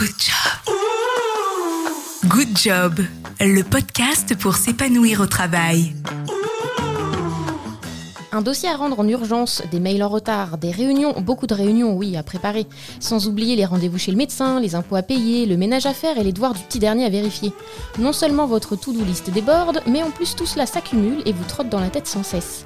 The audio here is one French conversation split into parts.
Good job. Good job, le podcast pour s'épanouir au travail. Un dossier à rendre en urgence, des mails en retard, des réunions, beaucoup de réunions, oui, à préparer, sans oublier les rendez-vous chez le médecin, les impôts à payer, le ménage à faire et les devoirs du petit dernier à vérifier. Non seulement votre to-do list déborde, mais en plus tout cela s'accumule et vous trotte dans la tête sans cesse.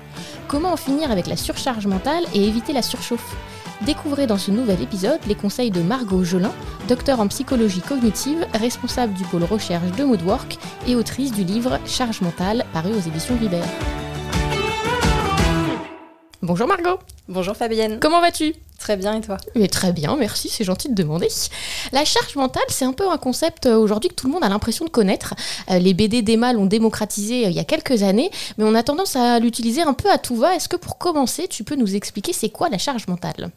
Comment en finir avec la surcharge mentale et éviter la surchauffe Découvrez dans ce nouvel épisode les conseils de Margot Jolin, docteur en psychologie cognitive, responsable du pôle recherche de Moodwork et autrice du livre Charge mentale paru aux éditions Vibert. Bonjour Margot. Bonjour Fabienne. Comment vas-tu? Très bien et toi? Mais très bien, merci, c'est gentil de demander. La charge mentale, c'est un peu un concept euh, aujourd'hui que tout le monde a l'impression de connaître. Euh, les BD d'Emma l'ont démocratisé euh, il y a quelques années, mais on a tendance à l'utiliser un peu à tout va. Est-ce que pour commencer, tu peux nous expliquer c'est quoi la charge mentale?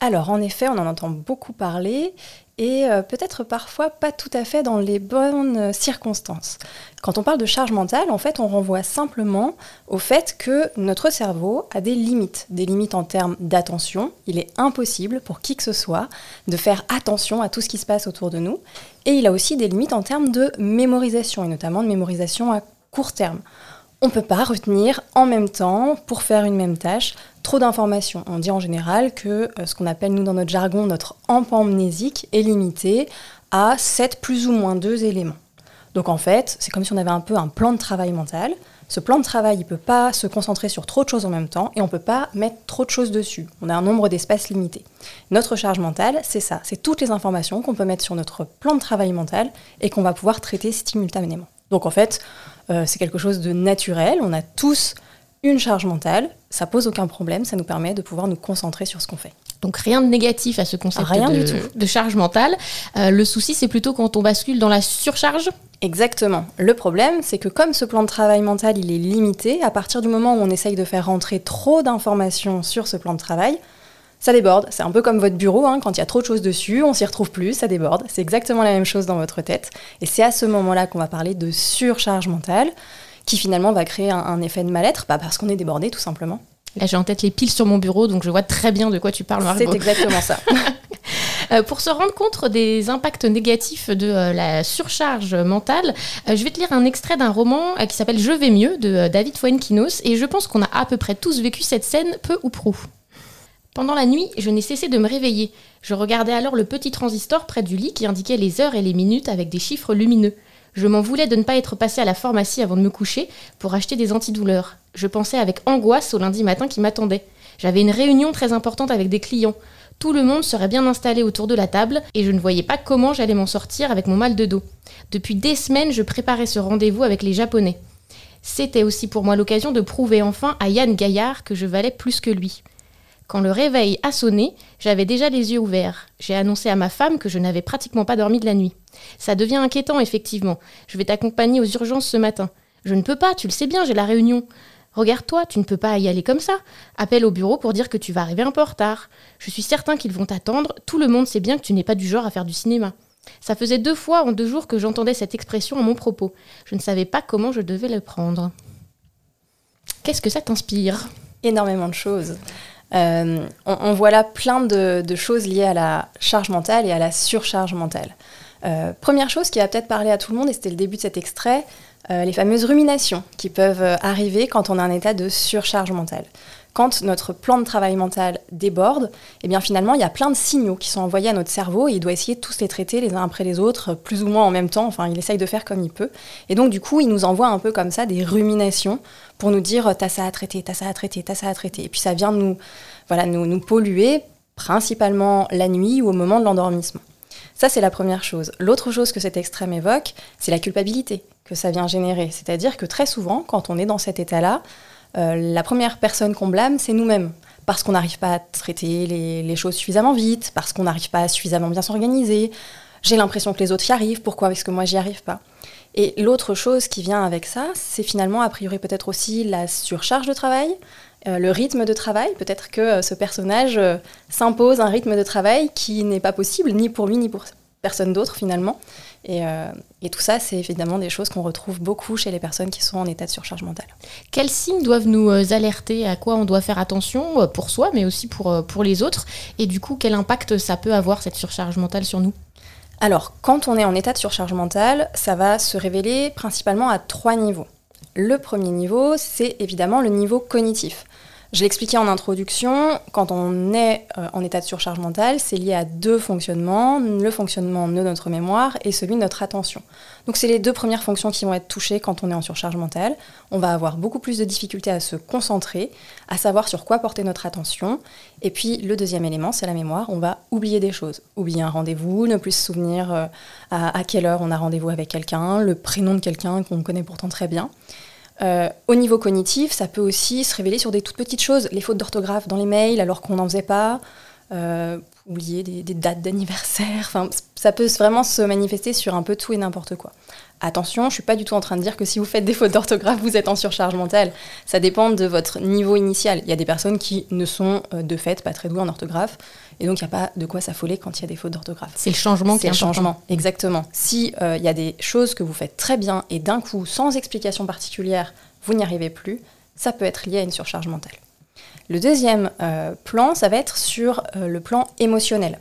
Alors en effet, on en entend beaucoup parler et euh, peut-être parfois pas tout à fait dans les bonnes euh, circonstances. Quand on parle de charge mentale, en fait, on renvoie simplement au fait que notre cerveau a des limites, des limites en termes d'attention. Il est impossible pour qui que ce soit de faire attention à tout ce qui se passe autour de nous. Et il a aussi des limites en termes de mémorisation, et notamment de mémorisation à court terme on ne peut pas retenir en même temps, pour faire une même tâche, trop d'informations. On dit en général que euh, ce qu'on appelle, nous, dans notre jargon, notre empamnésique est limité à 7 plus ou moins 2 éléments. Donc en fait, c'est comme si on avait un peu un plan de travail mental. Ce plan de travail, il ne peut pas se concentrer sur trop de choses en même temps et on ne peut pas mettre trop de choses dessus. On a un nombre d'espaces limité. Notre charge mentale, c'est ça. C'est toutes les informations qu'on peut mettre sur notre plan de travail mental et qu'on va pouvoir traiter simultanément. Donc en fait, euh, c'est quelque chose de naturel. On a tous une charge mentale. Ça pose aucun problème. Ça nous permet de pouvoir nous concentrer sur ce qu'on fait. Donc rien de négatif à ce concept de, charge mentale. Euh, le souci, c'est plutôt quand on bascule dans la surcharge. Exactement. Le problème, c'est que comme ce plan de travail mental, il est limité, à partir du moment où on essaye de faire rentrer trop d'informations sur ce plan de travail, ça déborde. C'est un peu comme votre bureau, hein. quand il y a trop de choses dessus, on s'y retrouve plus, ça déborde. C'est exactement la même chose dans votre tête. Et c'est à ce moment-là qu'on va parler de surcharge mentale, qui finalement va créer un, effet de mal-être, bah, parce qu'on est débordé tout simplement. Là, j'ai en tête les piles sur mon bureau, donc je vois très bien de quoi tu parles, Margot. C'est exactement ça. Euh, pour se rendre compte des impacts négatifs de euh, la surcharge mentale, euh, je vais te lire un extrait d'un roman qui s'appelle Je vais mieux de David Fuenkinos, et je pense qu'on a à peu près tous vécu cette scène, peu ou prou. Pendant la nuit, je n'ai cessé de me réveiller. Je regardais alors le petit transistor près du lit qui indiquait les heures et les minutes avec des chiffres lumineux. Je m'en voulais de ne pas être passé à la pharmacie avant de me coucher pour acheter des antidouleurs. Je pensais avec angoisse au lundi matin qui m'attendait. J'avais une réunion très importante avec des clients. Tout le monde serait bien installé autour de la table et je ne voyais pas comment j'allais m'en sortir avec mon mal de dos. Depuis des semaines, je préparais ce rendez-vous avec les Japonais. C'était aussi pour moi l'occasion de prouver enfin à Yann Gaillard que je valais plus que lui. Quand le réveil a sonné, j'avais déjà les yeux ouverts. J'ai annoncé à ma femme que je n'avais pratiquement pas dormi de la nuit. Ça devient inquiétant, effectivement. Je vais t'accompagner aux urgences ce matin. Je ne peux pas, tu le sais bien, j'ai la réunion. Regarde-toi, tu ne peux pas y aller comme ça. Appelle au bureau pour dire que tu vas arriver un peu en retard. Je suis certain qu'ils vont t'attendre. Tout le monde sait bien que tu n'es pas du genre à faire du cinéma. Ça faisait deux fois en deux jours que j'entendais cette expression à mon propos. Je ne savais pas comment je devais le prendre. Qu'est-ce que ça t'inspire? Énormément de choses. Euh, on, voit là plein de, choses liées à la charge mentale et à la surcharge mentale. Euh, première chose qui va peut-être parler à tout le monde, et c'était le début de cet extrait, euh, les fameuses ruminations qui peuvent arriver quand on a un état de surcharge mentale. Quand notre plan de travail mental déborde, eh bien finalement, il y a plein de signaux qui sont envoyés à notre cerveau et il doit essayer de tous les traiter les uns après les autres, plus ou moins en même temps. Enfin, il essaye de faire comme il peut. Et donc, du coup, il nous envoie un peu comme ça des ruminations pour nous dire t'as ça à traiter, t'as ça à traiter, t'as ça à traiter. Et puis ça vient nous, voilà, nous, nous polluer principalement la nuit ou au moment de l'endormissement. Ça, c'est la première chose. L'autre chose que cet extrême évoque, c'est la culpabilité que ça vient générer. C'est-à-dire que très souvent, quand on est dans cet état-là, euh, la première personne qu'on blâme, c'est nous-mêmes. Parce qu'on n'arrive pas à traiter les, les, choses suffisamment vite, parce qu'on n'arrive pas à suffisamment bien s'organiser. J'ai l'impression que les autres y arrivent, pourquoi est-ce que moi j'y arrive pas? Et l'autre chose qui vient avec ça, c'est finalement a priori peut-être aussi la surcharge de travail, euh, le rythme de travail. Peut-être que euh, ce personnage euh, s'impose un rythme de travail qui n'est pas possible ni pour lui ni pour personne d'autre finalement. Et, et, tout ça, c'est évidemment des choses qu'on retrouve beaucoup chez les personnes qui sont en état de surcharge mentale. Quels signes doivent nous alerter? À quoi on doit faire attention pour soi, mais aussi pour, pour les autres? Et du coup, quel impact ça peut avoir, cette surcharge mentale sur nous? Alors, quand on est en état de surcharge mentale, ça va se révéler principalement à trois niveaux. Le premier niveau, c'est évidemment le niveau cognitif. Je l'ai expliqué en introduction, quand on est euh, en état de surcharge mentale, c'est lié à deux fonctionnements, le fonctionnement de notre mémoire et celui de notre attention. Donc c'est les deux premières fonctions qui vont être touchées quand on est en surcharge mentale. On va avoir beaucoup plus de difficultés à se concentrer, à savoir sur quoi porter notre attention. Et puis le deuxième élément, c'est la mémoire. On va oublier des choses. Oublier un rendez-vous, ne plus se souvenir euh, à quelle heure on a rendez-vous avec quelqu'un, le prénom de quelqu'un qu'on connaît pourtant très bien. Euh, au niveau cognitif, ça peut aussi se révéler sur des toutes petites choses, les fautes d'orthographe dans les mails alors qu'on n'en faisait pas, euh, oublier des, dates d'anniversaire, ça peut vraiment se manifester sur un peu tout et n'importe quoi. Attention, je ne suis pas du tout en train de dire que si vous faites des fautes d'orthographe, vous êtes en surcharge mentale. Ça dépend de votre niveau initial. Il y a des personnes qui ne sont euh, de fait pas très douées en orthographe. Et donc, il n'y a pas de quoi s'affoler quand il y a des fautes d'orthographe. C'est le changement qui est le changement, exactement. Si euh, il y a des choses que vous faites très bien et d'un coup, sans explication particulière, vous n'y arrivez plus, ça peut être lié à une surcharge mentale. Le deuxième euh, plan, ça va être sur euh, le plan émotionnel.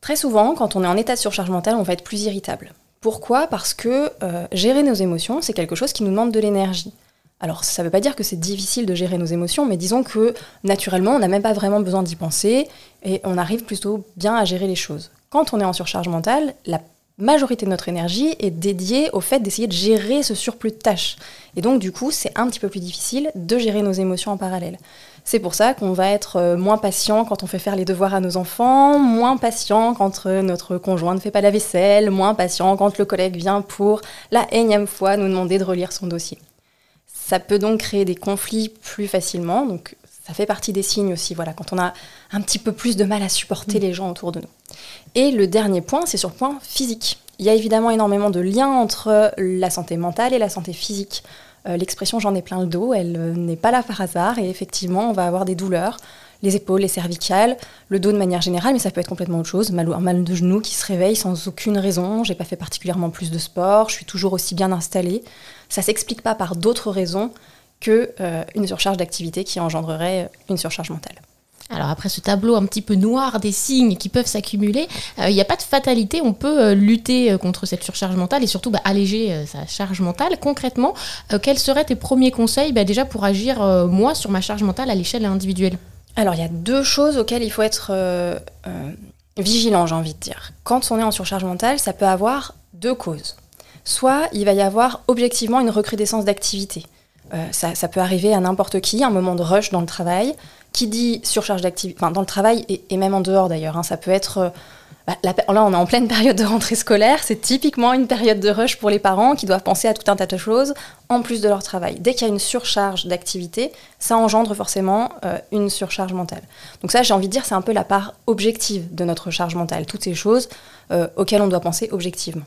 Très souvent, quand on est en état de surcharge mentale, on va être plus irritable. Pourquoi? Parce que gérer nos émotions, c'est quelque chose qui nous demande de l'énergie. Alors, ça ne veut pas dire que c'est difficile de gérer nos émotions, mais disons que naturellement, on n'a même pas vraiment besoin d'y penser et on arrive plutôt bien à gérer les choses. Quand on est en surcharge mentale, la majorité de notre énergie est dédiée au fait d'essayer de gérer ce surplus de tâches. Et donc, du coup, c'est un petit peu plus difficile de gérer nos émotions en parallèle. C'est pour ça qu'on va être euh, moins patient quand on fait faire les devoirs à nos enfants, moins patient quand euh, notre conjoint ne fait pas la vaisselle, moins patient quand le collègue vient pour la énième fois nous demander de relire son dossier. Ça peut donc créer des conflits plus facilement. Donc, ça fait partie des signes aussi, voilà, quand on a un petit peu plus de mal à supporter mm. les gens autour de nous. Et le dernier point, c'est sur le point physique. Il y a évidemment énormément de liens entre la santé mentale et la santé physique. Euh, l'expression j'en ai plein le dos, elle euh, n'est pas là par hasard et effectivement, on va avoir des douleurs, les épaules, les cervicales, le dos de manière générale, mais ça peut être complètement autre chose. Mal, un mal de genou qui se réveille sans aucune raison. J'ai pas fait particulièrement plus de sport, je suis toujours aussi bien installée ça s'explique pas par d'autres raisons que euh, une surcharge d'activité qui engendrerait une surcharge mentale. Alors après ce tableau un petit peu noir des signes qui peuvent s'accumuler, euh, il n'y a pas de fatalité, on peut euh, lutter contre cette surcharge mentale et surtout bah, alléger sa charge mentale. Concrètement, quels seraient tes premiers conseils bah, déjà pour agir moi sur ma charge mentale à l'échelle individuelle? Alors il y a deux choses auxquelles il faut être vigilant, j'ai envie de dire. Quand on est en surcharge mentale, ça peut avoir deux causes soit il va y avoir objectivement une recrudescence d'activité. Euh, ça, peut arriver à n'importe qui, un moment de rush dans le travail. Qui dit surcharge d'activité, dans le travail et, même en dehors d'ailleurs, hein, ça peut être... Euh, bah, là, on est en pleine période de rentrée scolaire, c'est typiquement une période de rush pour les parents qui doivent penser à tout un tas de choses en plus de leur travail. Dès qu'il y a une surcharge d'activité, ça engendre forcément euh, une surcharge mentale. Donc ça, j'ai envie de dire, c'est un peu la part objective de notre charge mentale, toutes ces choses auxquelles on doit penser objectivement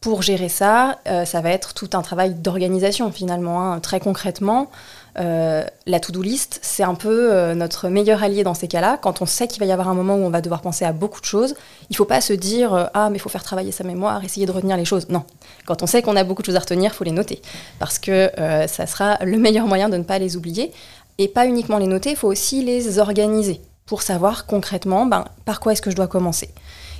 pour gérer ça, euh, ça va être tout un travail d'organisation finalement. Hein. Très concrètement, euh, la to-do list, c'est un peu euh, notre meilleur allié dans ces cas-là. Quand on sait qu'il va y avoir un moment où on va devoir penser à beaucoup de choses, il ne faut pas se dire Ah, mais il faut faire travailler sa mémoire, essayer de retenir les choses. Non. Quand on sait qu'on a beaucoup de choses à retenir, il faut les noter. Parce que ça sera le meilleur moyen de ne pas les oublier. Et pas uniquement les noter, il faut aussi les organiser pour savoir concrètement ben, par quoi est-ce que je dois commencer.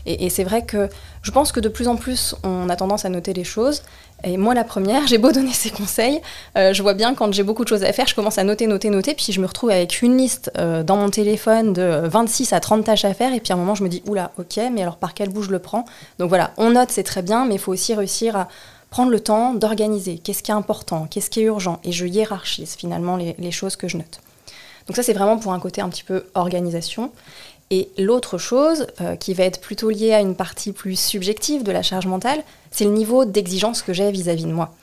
Et, c'est vrai que je pense que de plus en plus, on a tendance à noter les choses. Et moi, la première, j'ai beau donner ces conseils, euh, je vois bien quand j'ai beaucoup de choses à faire, je commence à noter, noter, noter, puis je me retrouve avec une liste euh, dans mon téléphone de 26 à 30 tâches à faire, et puis à un moment, je me dis, oula, ok, mais alors par quel bout je le prends? Donc voilà, on note, c'est très bien, mais il faut aussi réussir à prendre le temps d'organiser. Qu'est-ce qui est important? Qu'est-ce qui est urgent? Et je hiérarchise finalement les choses que je note. Donc ça, c'est vraiment pour un côté un petit peu organisation. Et l'autre chose, euh, qui va être plutôt liée à une partie plus subjective de la charge mentale, c'est le niveau d'exigence que j'ai vis-à-vis de moi.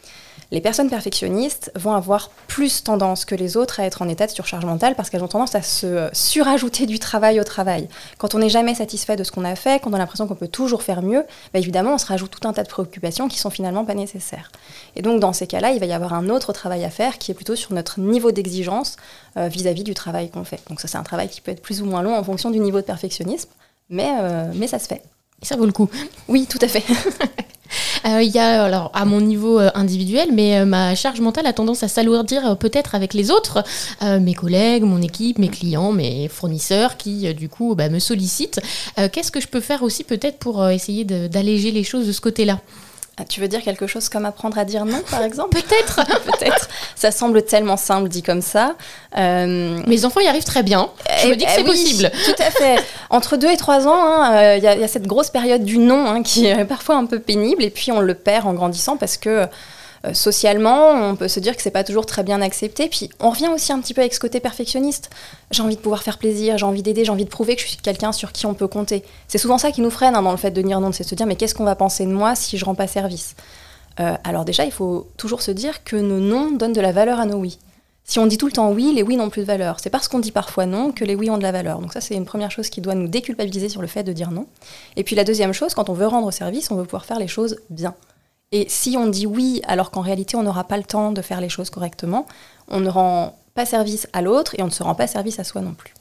Les personnes perfectionnistes vont avoir plus tendance que les autres à être en état de surcharge mentale parce qu'elles ont tendance à se surajouter du travail au travail. Quand on n'est jamais satisfait de ce qu'on a fait, quand on a l'impression qu'on peut toujours faire mieux, bah, évidemment, on se rajoute tout un tas de préoccupations qui sont finalement pas nécessaires. Et donc, dans ces cas-là, il va y avoir un autre travail à faire qui est plutôt sur notre niveau d'exigence euh, vis-à-vis du travail qu'on fait. Donc, ça, c'est un travail qui peut être plus ou moins long en fonction du niveau de perfectionnisme, mais, euh, mais ça se fait. Ça vaut le coup. Oui, tout à fait. Euh, il y a, alors, à mon niveau euh, individuel, mais euh, ma charge mentale a tendance à s'alourdir peut-être avec les autres, mes collègues, mon équipe, mes clients, mes fournisseurs qui, du coup, bah, me sollicitent. Qu'est-ce que je peux faire aussi peut-être pour essayer d'alléger les choses de ce côté-là? Ah, tu veux dire quelque chose comme apprendre à dire non, par exemple Peut-être. Peut-être. Ça semble tellement simple dit comme ça. Euh... Mes enfants y arrivent très bien. Je me dis que c'est eh possible. Tout à fait. Entre deux et trois ans, hein, euh, il y, a cette grosse période du non hein, qui est parfois un peu pénible et puis on le perd en grandissant parce que euh, socialement, on peut se dire que c'est pas toujours très bien accepté. Puis on revient aussi un petit peu avec ce côté perfectionniste. J'ai envie de pouvoir faire plaisir, j'ai envie d'aider, j'ai envie de prouver que je suis quelqu'un sur qui on peut compter. C'est souvent ça qui nous freine hein, dans le fait de dire non, c'est se dire mais qu'est-ce qu'on va penser de moi si je rends pas service? Euh, Alors déjà, il faut toujours se dire que nos non donnent de la valeur à nos oui. Si on dit tout le temps oui, les oui n'ont plus de valeur. C'est parce qu'on dit parfois non que les oui ont de la valeur. Donc ça, c'est une première chose qui doit nous déculpabiliser sur le fait de dire non. Et puis la deuxième chose, quand on veut rendre service, on veut pouvoir faire les choses bien. Et si on dit oui alors qu'en réalité on n'aura pas le temps de faire les choses correctement, on ne rend pas service à l'autre et on ne se rend pas service à soi non plus.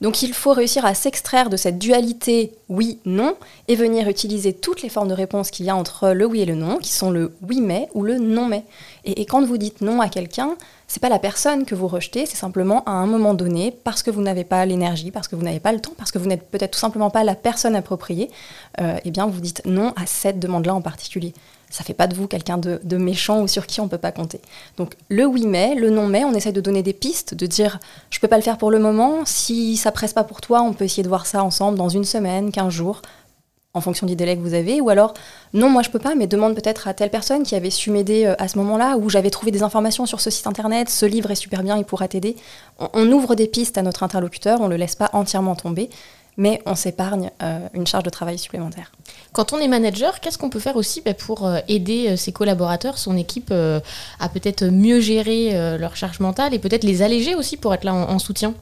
Donc il faut réussir à s'extraire de cette dualité oui-non et venir utiliser toutes les formes de réponse qu'il y a entre le oui et le non, qui sont le oui mais ou le non mais. Et, quand vous dites non à quelqu'un, c'est pas la personne que vous rejetez, c'est simplement à un moment donné, parce que vous n'avez pas l'énergie, parce que vous n'avez pas le temps, parce que vous n'êtes peut-être tout simplement pas la personne appropriée, euh, eh bien vous dites non à cette demande-là en particulier ça fait pas de vous quelqu'un de, méchant ou sur qui on peut pas compter. Donc le oui mais, le non mais, on essaie de donner des pistes, de dire je peux pas le faire pour le moment, si ça presse pas pour toi, on peut essayer de voir ça ensemble dans une semaine, 15 jours, en fonction du délai que vous avez, ou alors non moi je peux pas, mais demande peut-être à telle personne qui avait su m'aider euh, à ce moment-là, ou j'avais trouvé des informations sur ce site internet, ce livre est super bien, il pourra t'aider. On, ouvre des pistes à notre interlocuteur, on le laisse pas entièrement tomber, mais on s'épargne euh, une charge de travail supplémentaire. Quand on est manager, qu'est-ce qu'on peut faire aussi bah, pour euh, aider euh, ses collaborateurs, son équipe, à peut-être mieux gérer leur charge mentale et peut-être les alléger aussi pour être là en, soutien?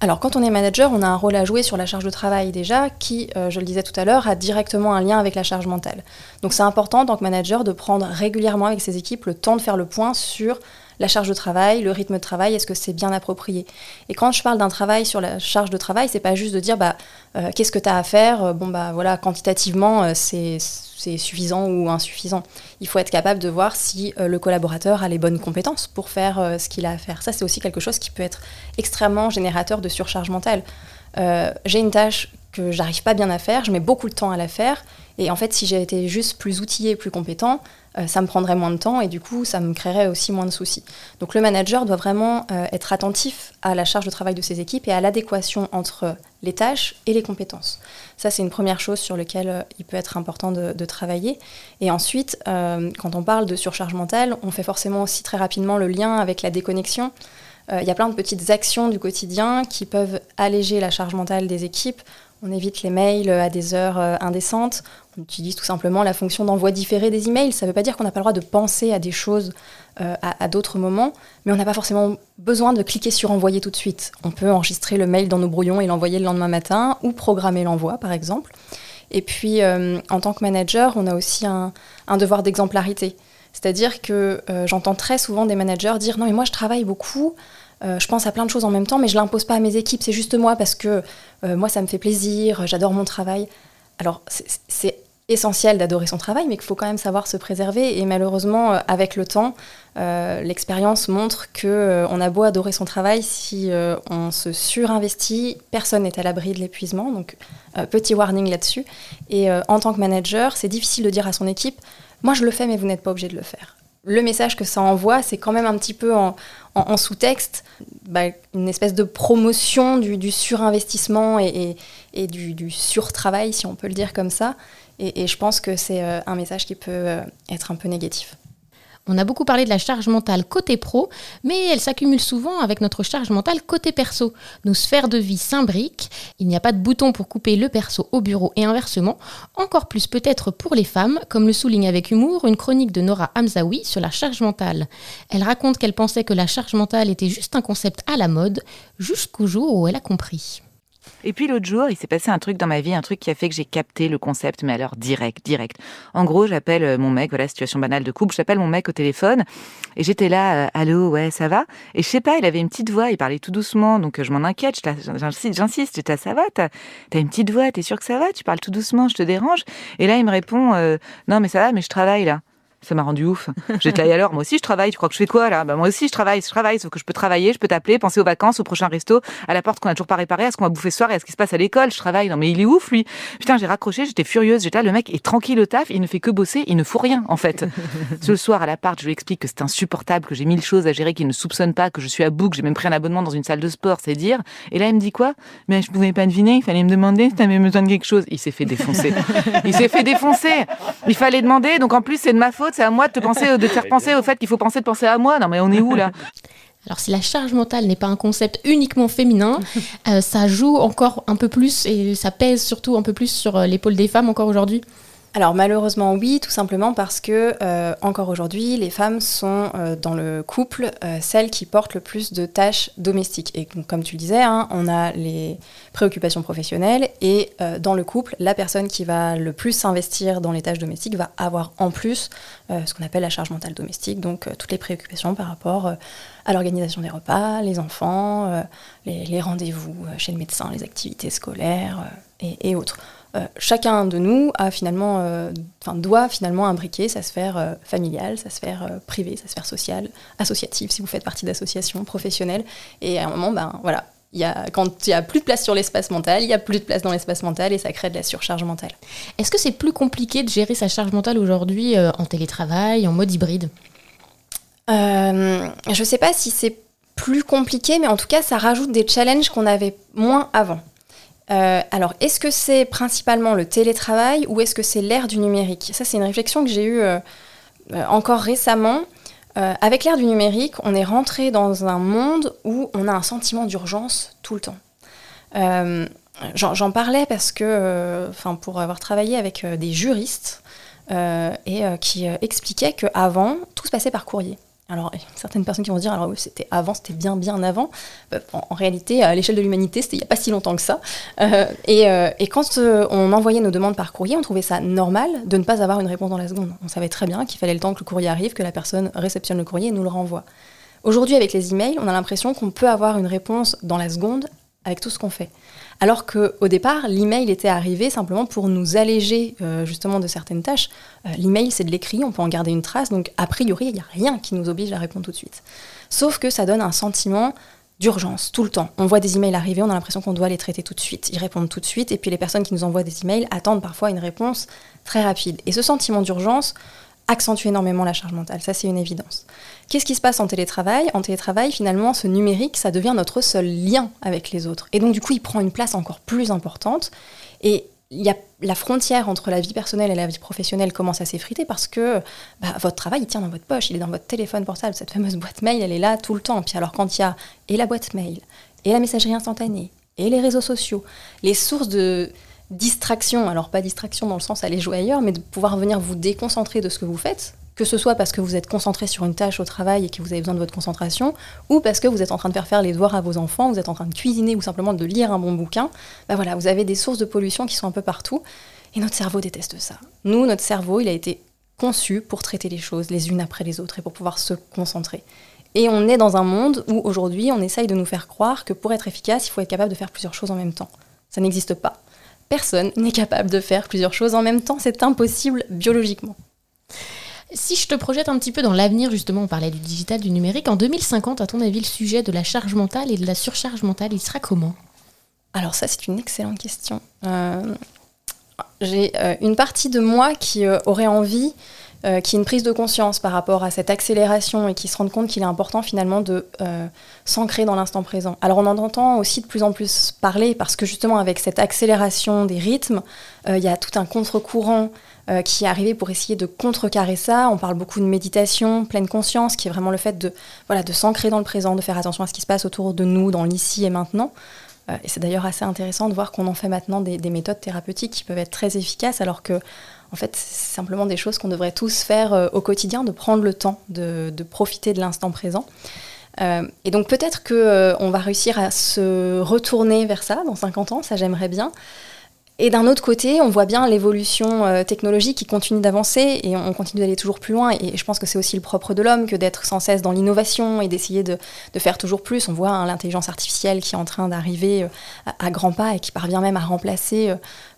Alors, quand on est manager, on a un rôle à jouer sur la charge de travail déjà, qui, je le disais tout à l'heure, a directement un lien avec la charge mentale. Donc, c'est important en tant que manager de prendre régulièrement avec ses équipes le temps de faire le point sur la charge de travail, le rythme de travail, est-ce que c'est bien approprié? Et quand je parle d'un travail sur la charge de travail, c'est pas juste de dire bah euh, qu'est-ce que tu as à faire? Euh, Bon bah voilà, quantitativement euh, c'est suffisant ou insuffisant. Il faut être capable de voir si le collaborateur a les bonnes compétences pour faire ce qu'il a à faire. Ça c'est aussi quelque chose qui peut être extrêmement générateur de surcharge mentale. J'ai une tâche que j'arrive pas bien à faire, je mets beaucoup de temps à la faire, et en fait si j'ai été juste plus outillé, plus compétent, euh, ça me prendrait moins de temps et du coup, ça me créerait aussi moins de soucis. Donc le manager doit vraiment euh, être attentif à la charge de travail de ses équipes et à l'adéquation entre les tâches et les compétences. Ça, c'est une première chose sur laquelle euh, il peut être important de, travailler. Et ensuite, quand on parle de surcharge mentale, on fait forcément aussi très rapidement le lien avec la déconnexion. Il y a plein de petites actions du quotidien qui peuvent alléger la charge mentale des équipes. On évite les mails à des heures indécentes. On utilise tout simplement la fonction d'envoi différé des emails. Ça ne veut pas dire qu'on n'a pas le droit de penser à des choses euh, à, d'autres moments, mais on n'a pas forcément besoin de cliquer sur envoyer tout de suite. On peut enregistrer le mail dans nos brouillons et l'envoyer le lendemain matin ou programmer l'envoi, par exemple. Et puis, euh, en tant que manager, on a aussi un, devoir d'exemplarité. C'est-à-dire que euh, j'entends très souvent des managers dire non mais moi je travaille beaucoup, je pense à plein de choses en même temps, mais je l'impose pas à mes équipes, c'est juste moi parce que moi ça me fait plaisir, j'adore mon travail. Alors c'est essentiel d'adorer son travail, mais qu'il faut quand même savoir se préserver. Et malheureusement, euh, avec le temps, euh, l'expérience montre que euh, on a beau adorer son travail, si on se surinvestit, personne n'est à l'abri de l'épuisement. Donc, petit warning là-dessus. Et en tant que manager, c'est difficile de dire à son équipe, moi je le fais, mais vous n'êtes pas obligé de le faire. Le message que ça envoie, c'est quand même un petit peu en, sous-texte, bah, une espèce de promotion du, surinvestissement et, du, du surtravail, si on peut le dire comme ça. Et, je pense que c'est euh, un message qui peut euh, être un peu négatif. On a beaucoup parlé de la charge mentale côté pro, mais elle s'accumule souvent avec notre charge mentale côté perso. Nos sphères de vie s'imbriquent, il n'y a pas de bouton pour couper le perso au bureau et inversement, encore plus peut-être pour les femmes, comme le souligne avec humour une chronique de Nora Hamzaoui sur la charge mentale. Elle raconte qu'elle pensait que la charge mentale était juste un concept à la mode, jusqu'au jour où elle a compris. Et puis l'autre jour, il s'est passé un truc dans ma vie, un truc qui a fait que j'ai capté le concept, mais alors direct, direct. En gros, j'appelle euh, mon mec, voilà, situation banale de couple, j'appelle mon mec au téléphone, et j'étais là, euh, allô, ouais, ça va? Et je sais pas, il avait une petite voix, il parlait tout doucement, donc euh, je m'en inquiète, j'insiste, j'insiste, j'étais ça va, t'as as une petite voix, t'es sûr que ça va? Tu parles tout doucement, je te dérange? Et là, il me répond, non, mais ça va, mais je travaille là. Ça m'a rendu ouf. J'étais là, alors, moi aussi je travaille, tu crois que je fais quoi là? Bah, Moi aussi je travaille, je travaille, sauf que je peux travailler, je peux t'appeler, penser aux vacances, au prochain resto, à la porte qu'on a toujours pas réparé, à ce qu'on va bouffer ce soir et à ce qui se passe à l'école, je travaille. Non mais il est ouf lui. Putain, j'ai raccroché, j'étais furieuse, j'étais là, le mec est tranquille au taf, il ne fait que bosser, il ne fout rien en fait. Ce soir à l'appart, je lui explique que c'est insupportable, que j'ai mille choses à gérer qu'il ne soupçonne pas, que je suis à bout, que j'ai même pris un abonnement dans une salle de sport, c'est dire. Et là il me dit quoi? Mais je pouvais pas deviner, il fallait me demander si t'avais besoin de quelque chose. Il s'est fait défoncer. il s'est fait défoncer. Il fallait demander, donc en plus c'est de ma faute, c'est à moi de te faire penser au fait qu'il faut penser de penser à moi. Non, mais on est où là? Alors si la charge mentale n'est pas un concept uniquement féminin, euh, ça joue encore un peu plus et ça pèse surtout un peu plus sur euh, l'épaule des femmes encore aujourd'hui alors malheureusement oui, tout simplement parce que euh, encore aujourd'hui, les femmes sont euh, dans le couple euh, celles qui portent le plus de tâches domestiques. Et comme tu le disais, hein, on a les préoccupations professionnelles et dans le couple, la personne qui va le plus s'investir dans les tâches domestiques va avoir en plus ce qu'on appelle la charge mentale domestique, donc toutes les préoccupations par rapport à l'organisation des repas, les enfants, les, rendez-vous chez le médecin, les activités scolaires et autres. Euh, chacun de nous a finalement, euh, doit finalement imbriquer sa sphère euh, familiale, sa sphère privée, sa sphère sociale, associative, si vous faites partie d'associations professionnelles. Et à un moment, ben voilà, y a, quand il n'y a plus de place sur l'espace mental, il n'y a plus de place dans l'espace mental et ça crée de la surcharge mentale. Est-ce que c'est plus compliqué de gérer sa charge mentale aujourd'hui en télétravail, en mode hybride? Je ne sais pas si c'est plus compliqué, mais en tout cas, ça rajoute des challenges qu'on avait moins avant. Euh, alors, est-ce que c'est principalement le télétravail ou est-ce que c'est l'ère du numérique? Ça, c'est une réflexion que j'ai eue euh, euh, encore récemment. avec l'ère du numérique, on est rentré dans un monde où on a un sentiment d'urgence tout le temps. J'en parlais parce que, pour avoir travaillé avec des juristes et qui expliquaient qu'avant, tout se passait par courrier. Alors, certaines personnes qui vont se dire, alors oui, c'était avant, c'était bien, bien avant. Euh, en, réalité, à l'échelle de l'humanité, c'était il n'y a pas si longtemps que ça. Euh, euh, et, quand on envoyait nos demandes par courrier, on trouvait ça normal de ne pas avoir une réponse dans la seconde. On savait très bien qu'il fallait le temps que le courrier arrive, que la personne réceptionne le courrier et nous le renvoie. Aujourd'hui, avec les emails, on a l'impression qu'on peut avoir une réponse dans la seconde avec tout ce qu'on fait. Alors qu'au départ, l'email était arrivé simplement pour nous alléger euh, justement de certaines tâches. Euh, l'email, c'est de l'écrit, on peut en garder une trace, donc a priori, il n'y a rien qui nous oblige à répondre tout de suite. Sauf que ça donne un sentiment d'urgence tout le temps. On voit des emails arriver, on a l'impression qu'on doit les traiter tout de suite, y répondre tout de suite, et puis les personnes qui nous envoient des emails attendent parfois une réponse très rapide. Et ce sentiment d'urgence accentue énormément la charge mentale, ça c'est une évidence. Qu'est-ce qui se passe en télétravail? En télétravail, finalement, ce numérique, ça devient notre seul lien avec les autres. Et donc, du coup, il prend une place encore plus importante. Et il y a la frontière entre la vie personnelle et la vie professionnelle commence à s'effriter parce que bah, votre travail, il tient dans votre poche, il est dans votre téléphone portable. Cette fameuse boîte mail, elle est là tout le temps. Puis alors, quand il y a et la boîte mail, et la messagerie instantanée, et les réseaux sociaux, les sources de distraction, alors pas distraction dans le sens aller jouer ailleurs, mais de pouvoir venir vous déconcentrer de ce que vous faites, que ce soit parce que vous êtes concentré sur une tâche au travail et que vous avez besoin de votre concentration, ou parce que vous êtes en train de faire faire les devoirs à vos enfants, vous êtes en train de cuisiner ou simplement de lire un bon bouquin, ben voilà, vous avez des sources de pollution qui sont un peu partout, et notre cerveau déteste ça. Nous, notre cerveau, il a été conçu pour traiter les choses les unes après les autres et pour pouvoir se concentrer. Et on est dans un monde où aujourd'hui, on essaye de nous faire croire que pour être efficace, il faut être capable de faire plusieurs choses en même temps. Ça n'existe pas. Personne n'est capable de faire plusieurs choses en même temps, c'est impossible biologiquement. Si je te projette un petit peu dans l'avenir, justement, on parlait du digital, du numérique, en 2050, à ton avis, le sujet de la charge mentale et de la surcharge mentale, il sera comment? Alors ça, c'est une excellente question. Euh, j'ai euh, une partie de moi qui euh, aurait envie qui ait une prise de conscience par rapport à cette accélération et qui se rende compte qu'il est important finalement de s'ancrer dans l'instant présent. Alors on en entend aussi de plus en plus parler parce que justement avec cette accélération des rythmes, il y a tout un contre-courant euh, qui est arrivé pour essayer de contrecarrer ça. On parle beaucoup de méditation, pleine conscience, qui est vraiment le fait de, voilà, de s'ancrer dans le présent, de faire attention à ce qui se passe autour de nous, dans l'ici et maintenant. Euh, et c'est d'ailleurs assez intéressant de voir qu'on en fait maintenant des, méthodes thérapeutiques qui peuvent être très efficaces, alors que en fait, c'est simplement des choses qu'on devrait tous faire euh, au quotidien, de prendre le temps de, profiter de l'instant présent. et donc peut-être qu'on on va réussir à se retourner vers ça dans 50 ans, ça j'aimerais bien. Et d'un autre côté, on voit bien l'évolution euh, technologique qui continue d'avancer et on continue d'aller toujours plus loin. Et je pense que c'est aussi le propre de l'homme que d'être sans cesse dans l'innovation et d'essayer de, faire toujours plus. On voit hein, l'intelligence artificielle qui est en train d'arriver euh, à, grands pas et qui parvient même à remplacer euh,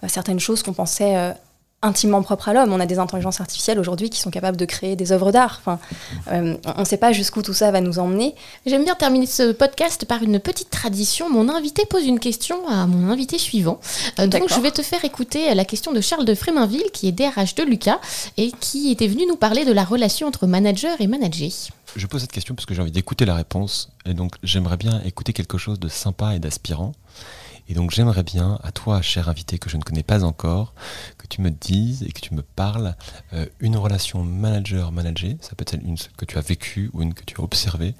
certaines choses qu'on pensait intimement propre à l'homme. On a des intelligences artificielles aujourd'hui qui sont capables de créer des œuvres d'art. Enfin, euh, on ne sait pas jusqu'où tout ça va nous emmener. J'aime bien terminer ce podcast par une petite tradition. Mon invité pose une question à mon invité suivant. Euh, donc je vais te faire écouter la question de Charles de Fréminville, qui est DRH de Lucas et qui était venu nous parler de la relation entre manager et manager. Je pose cette question parce que j'ai envie d'écouter la réponse et donc j'aimerais bien écouter quelque chose de sympa et d'aspirant. Et donc j'aimerais bien, à toi, cher invité que je ne connais pas encore, que tu me dises et que tu me parles euh, une relation manager-manager, ça peut être une que tu as vécue ou une que tu as observée,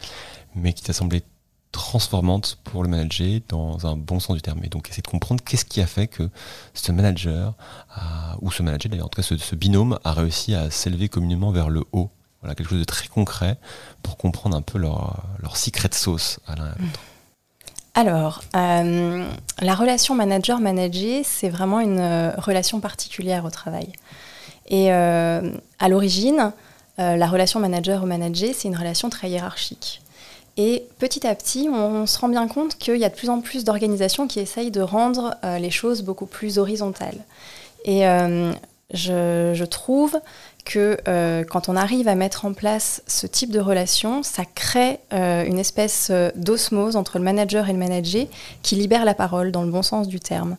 mais qui t'a semblé transformante pour le manager dans un bon sens du terme. Et donc essayer de comprendre qu'est-ce qui a fait que ce manager, ou ce manager d'ailleurs, en tout cas ce, binôme, a réussi à s'élever communément vers le haut. Voilà, quelque chose de très concret pour comprendre un peu leur, secret sauce à l'un et à l'autre. Alors, euh, la relation manager-manager, c'est vraiment une euh, relation particulière au travail. Et euh, à l'origine, la relation manager-manager, c'est une relation très hiérarchique. Et petit à petit, on, se rend bien compte qu'il y a de plus en plus d'organisations qui essayent de rendre les choses beaucoup plus horizontales. Et je, je, trouve que euh, quand on arrive à mettre en place ce type de relation, ça crée euh, une espèce euh, d'osmose entre le manager et le manager qui libère la parole dans le bon sens du terme.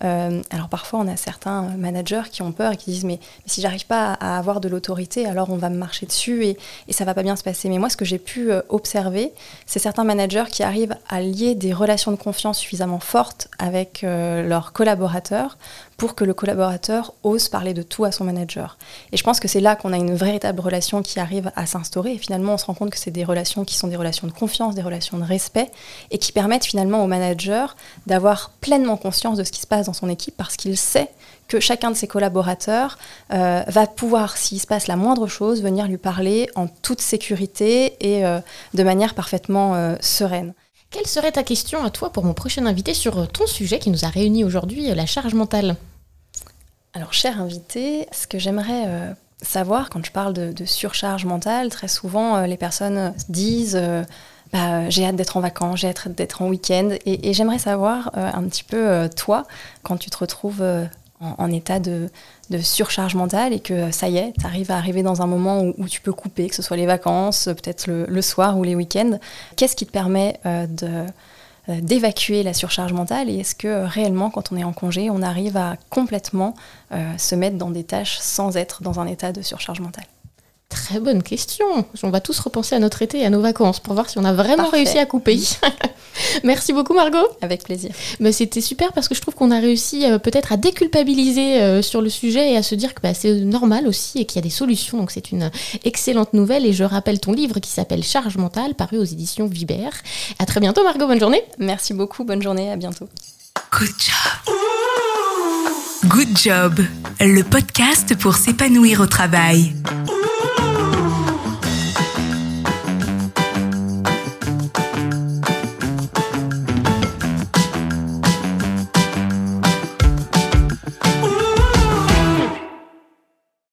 Alors parfois, on a certains managers qui ont peur et qui disent mais, si j'arrive pas à, avoir de l'autorité, alors on va me marcher dessus et, et ça va pas bien se passer. Mais moi, ce que j'ai pu observer, c'est certains managers qui arrivent à lier des relations de confiance suffisamment fortes avec leurs collaborateurs pour que le collaborateur ose parler de tout à son manager. Et je pense que c'est là qu'on a une véritable relation qui arrive à s'instaurer. Et finalement, on se rend compte que c'est des relations qui sont des relations de confiance, des relations de respect, et qui permettent finalement au manager d'avoir pleinement conscience de ce qui se passe dans son équipe parce qu'il sait que chacun de ses collaborateurs euh, va pouvoir, s'il se passe la moindre chose, venir lui parler en toute sécurité et euh, de manière parfaitement euh, sereine. Quelle serait ta question à toi pour mon prochain invité sur ton sujet qui nous a réunis aujourd'hui, la charge mentale? Alors, cher invité, ce que j'aimerais savoir quand je parle de, surcharge mentale, très souvent les personnes disent bah, j'ai hâte d'être en vacances, j'ai hâte d'être en week-end. Et, j'aimerais savoir euh, un petit peu, euh, toi, quand tu te retrouves euh, en, état de, surcharge mentale et que ça y est, tu arrives à arriver dans un moment où, tu peux couper, que ce soit les vacances, peut-être le, soir ou les week-ends, qu'est-ce qui te permet de d'évacuer la surcharge mentale et est-ce que réellement quand on est en congé on arrive à complètement se mettre dans des tâches sans être dans un état de surcharge mentale? Très bonne question. On va tous repenser à notre été et à nos vacances pour voir si on a vraiment réussi à couper. Merci beaucoup Margot. Avec plaisir. Mais C'était super parce que je trouve qu'on a réussi euh, peut-être à déculpabiliser euh, sur le sujet et à se dire que bah, c'est normal aussi et qu'il y a des solutions. Donc c'est une excellente nouvelle et je rappelle ton livre qui s'appelle Charge mentale paru aux éditions Viber. À très bientôt Margot, bonne journée. Merci beaucoup, bonne journée, à bientôt. Good job. Good job, le podcast pour s'épanouir au travail.